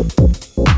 The energy.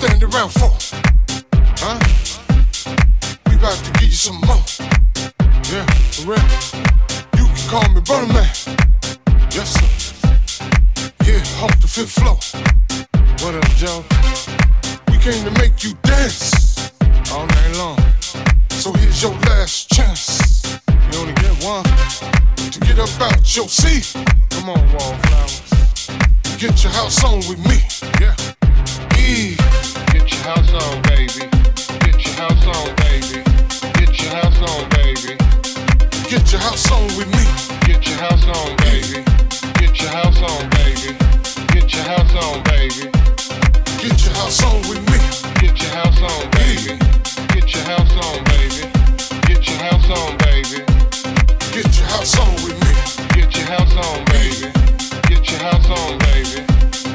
Standing around for? Huh? We about to give you some more. Yeah, for real. You can call me Burner Man. Yes, sir. Yeah, off the fifth floor. What up, Joe? We came to make you dance all night long. So here's your last chance. You only get one to get up out your seat. Come on, wallflowers. Get your house on with me. Yeah. E.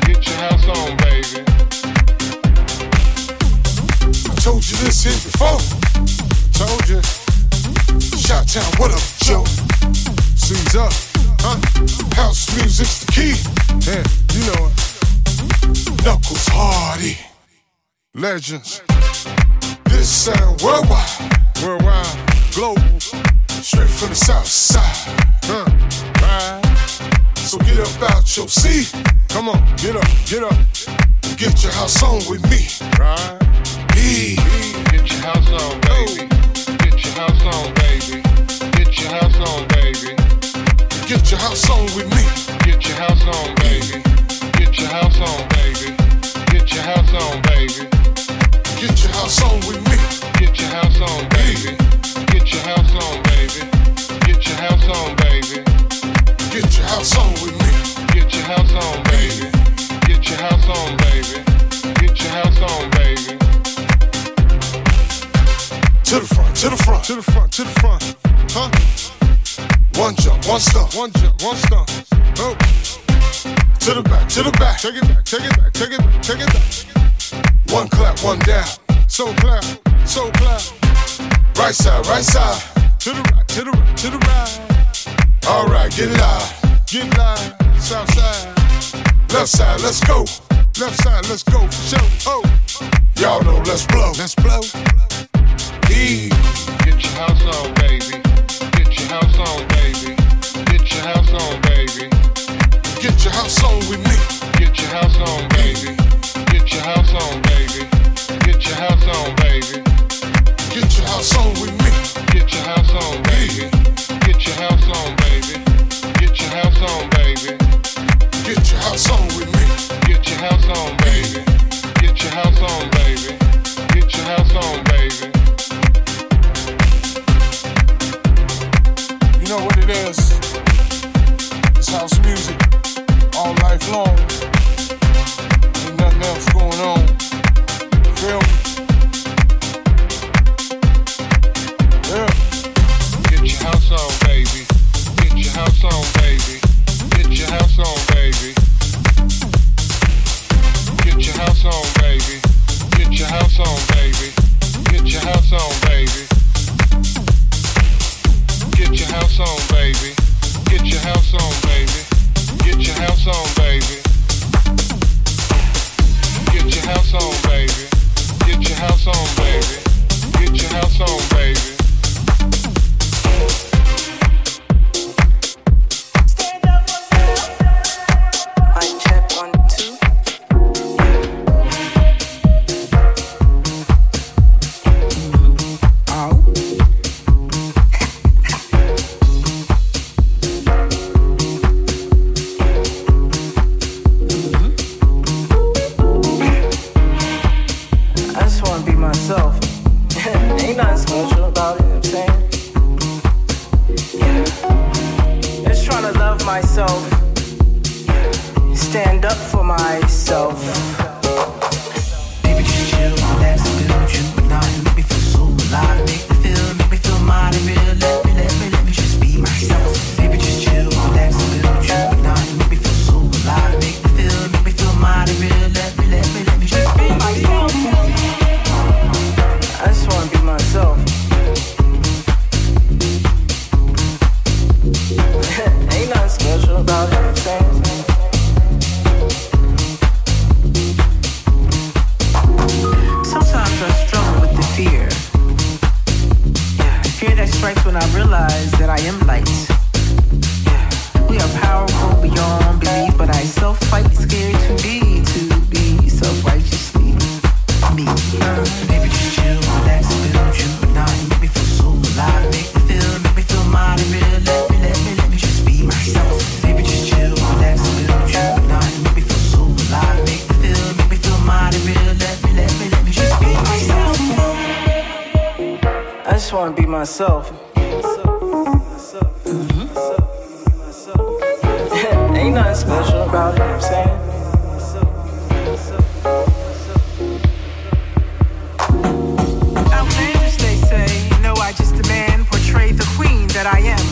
Get your house on, baby. Told you this here before. Told you. Shot Town, what up, Joe? Sue's up, huh? House music's the key. Yeah, you know it. Knuckles Hardy. Legends. This sound worldwide. Worldwide. Global. Straight from the south side. Huh? Right. So get up out your seat. Come on, get up, get up. Get your house on with me. Right. Get your house on, baby. Get your house on, baby. Get your house on, baby. Get your house on with me. Get your house on, baby. Get your house on, baby. Get your house on, baby. Get your house on with me. Get your house on, baby. One stop, one jump, one stop. Oh. To the back, to the back. Take it back, take it back, take it back, take it back. One clap, one down. So clap, so clap. Right side, right side. To the right, to the right, to the right. All right, get live, get live. South side, left side, let's go. Left side, let's go for sure. Oh, y'all know, let's blow, let's blow. E. Get your house on, baby. Get your house on, baby on, baby. Get your house on with me. Get your house on, baby. Get your house on, baby. Get your house on, baby. Get your house on with me. Get your house on, baby. Get your house on, baby. Get your house on, baby. Get your house on with me. Get your house on, baby. Get your house on, baby. Get your house on, baby. You know what it is? house music all life long. Ain't nothing else going on. Feel me? Yeah. Get your house on, baby. Get your house on, baby. Get your house on, baby. Get your house on, baby. Get your house on, baby. Get your house on, baby. Get your house on, baby. Get your house on, baby. Get your house on, baby. myself. Mm-hmm. Ain't nothing special about it, you know I'm saying? Outlandish, they say. No, I just the queen that I am.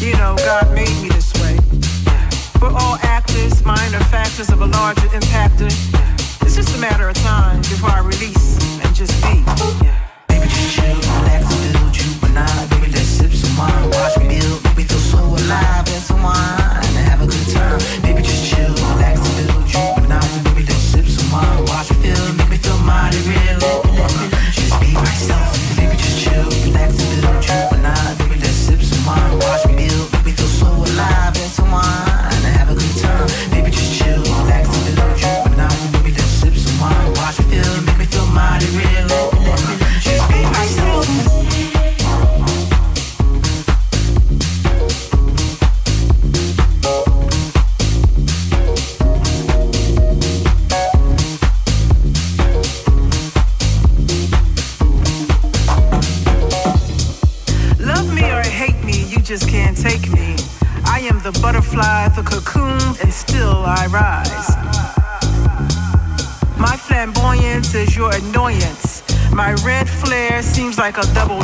You know, God made me this way. We're all actors, minor factors of a larger impactor. It's just a matter of time before I release and just be. like a double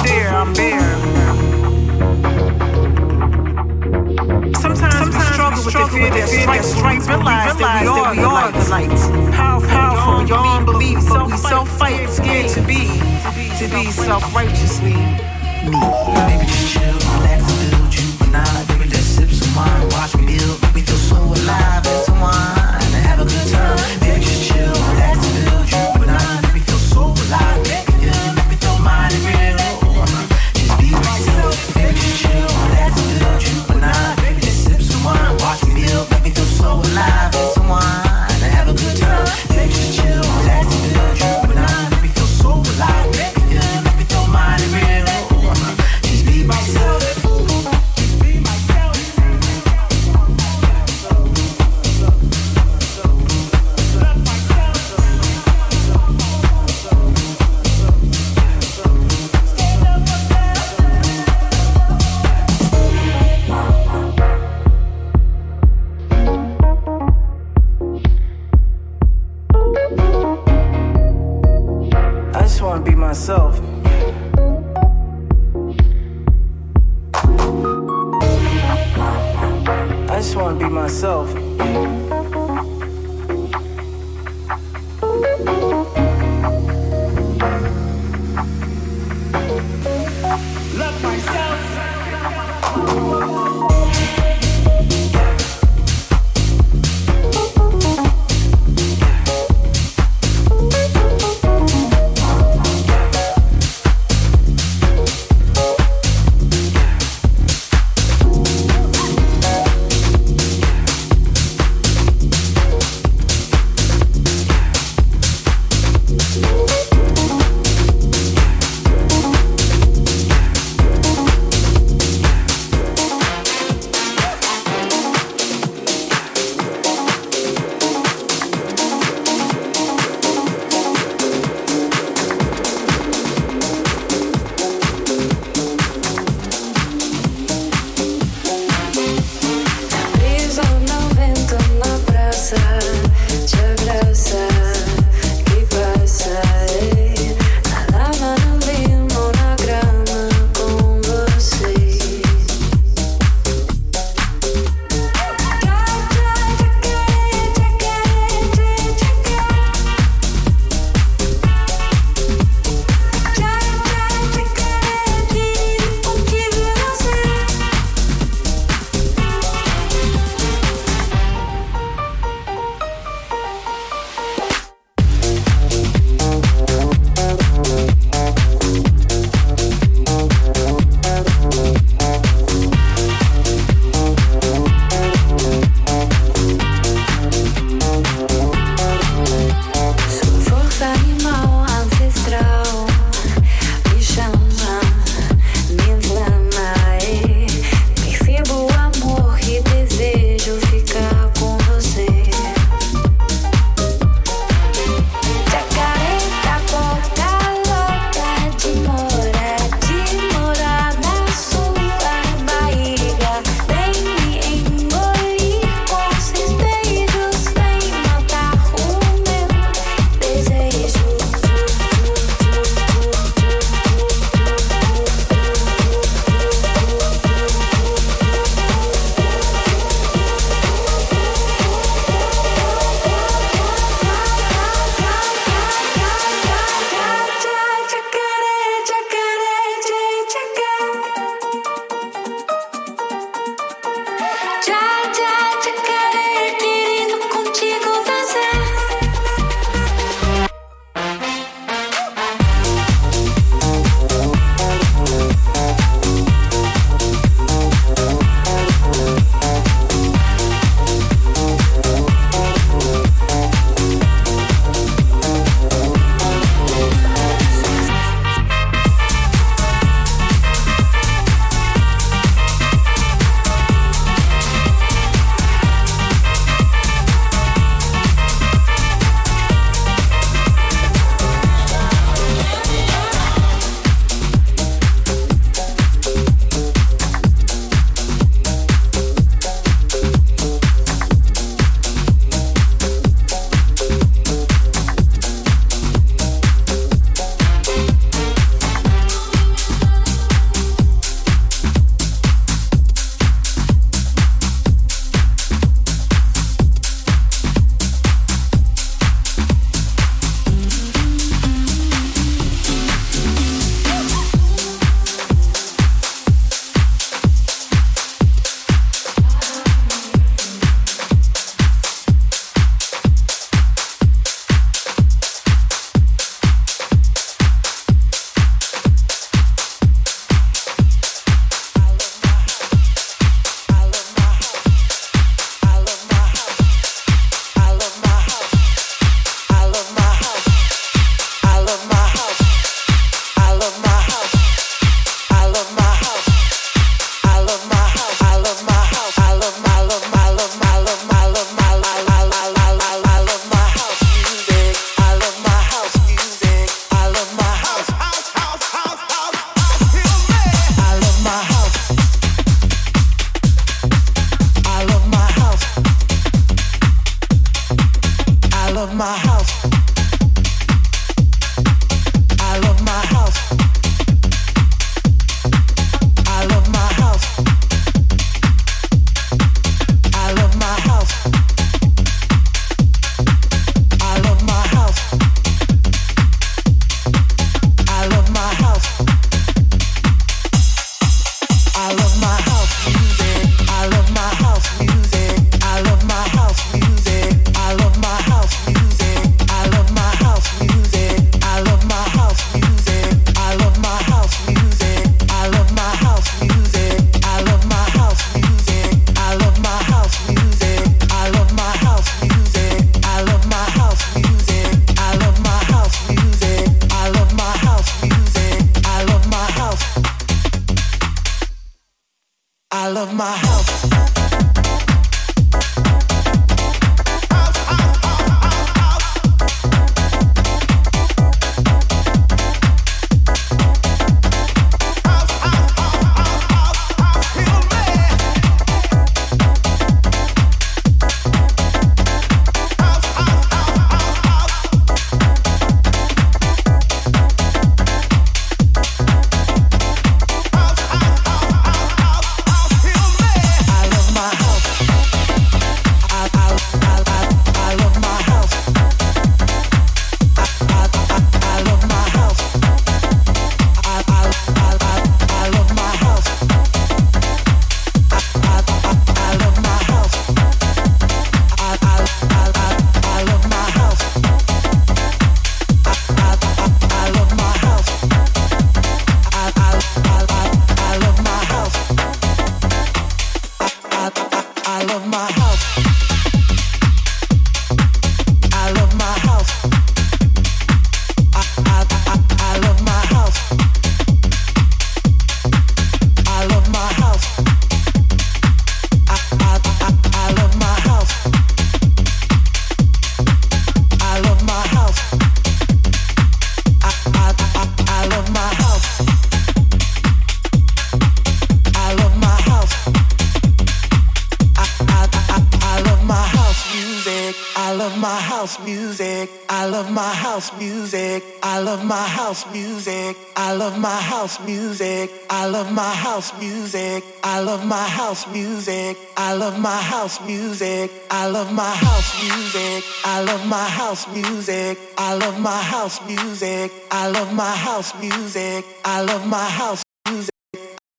house music. I love my house music. I love my house music. I love my house music. I love my house music. I love my house music.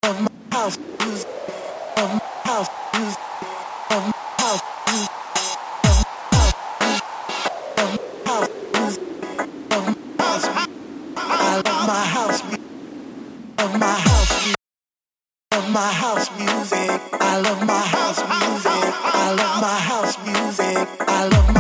I love my house music. Of my house music. Of my house music. I love my house music. Of my house music. Of my house music. I love my house. I love my house music. I love my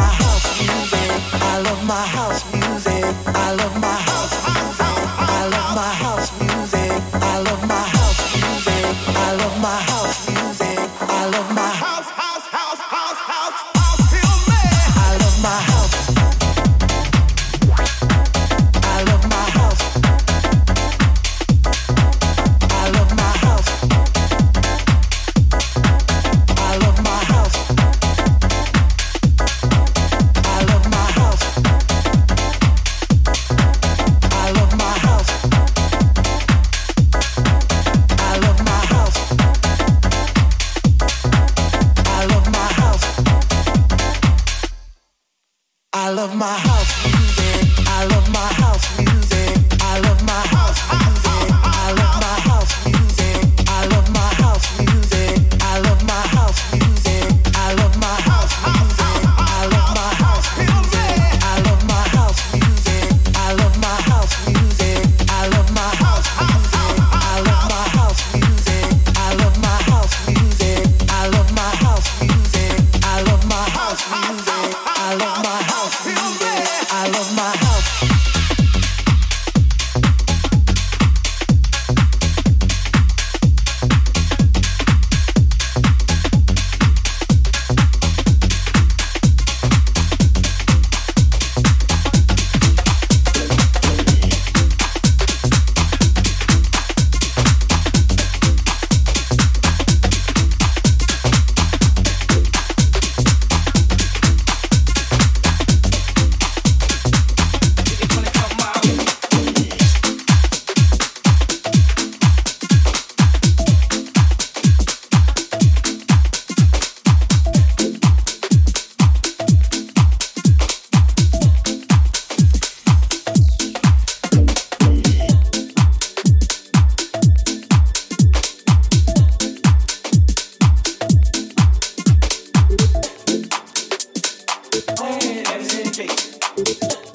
magic.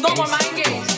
No more mind games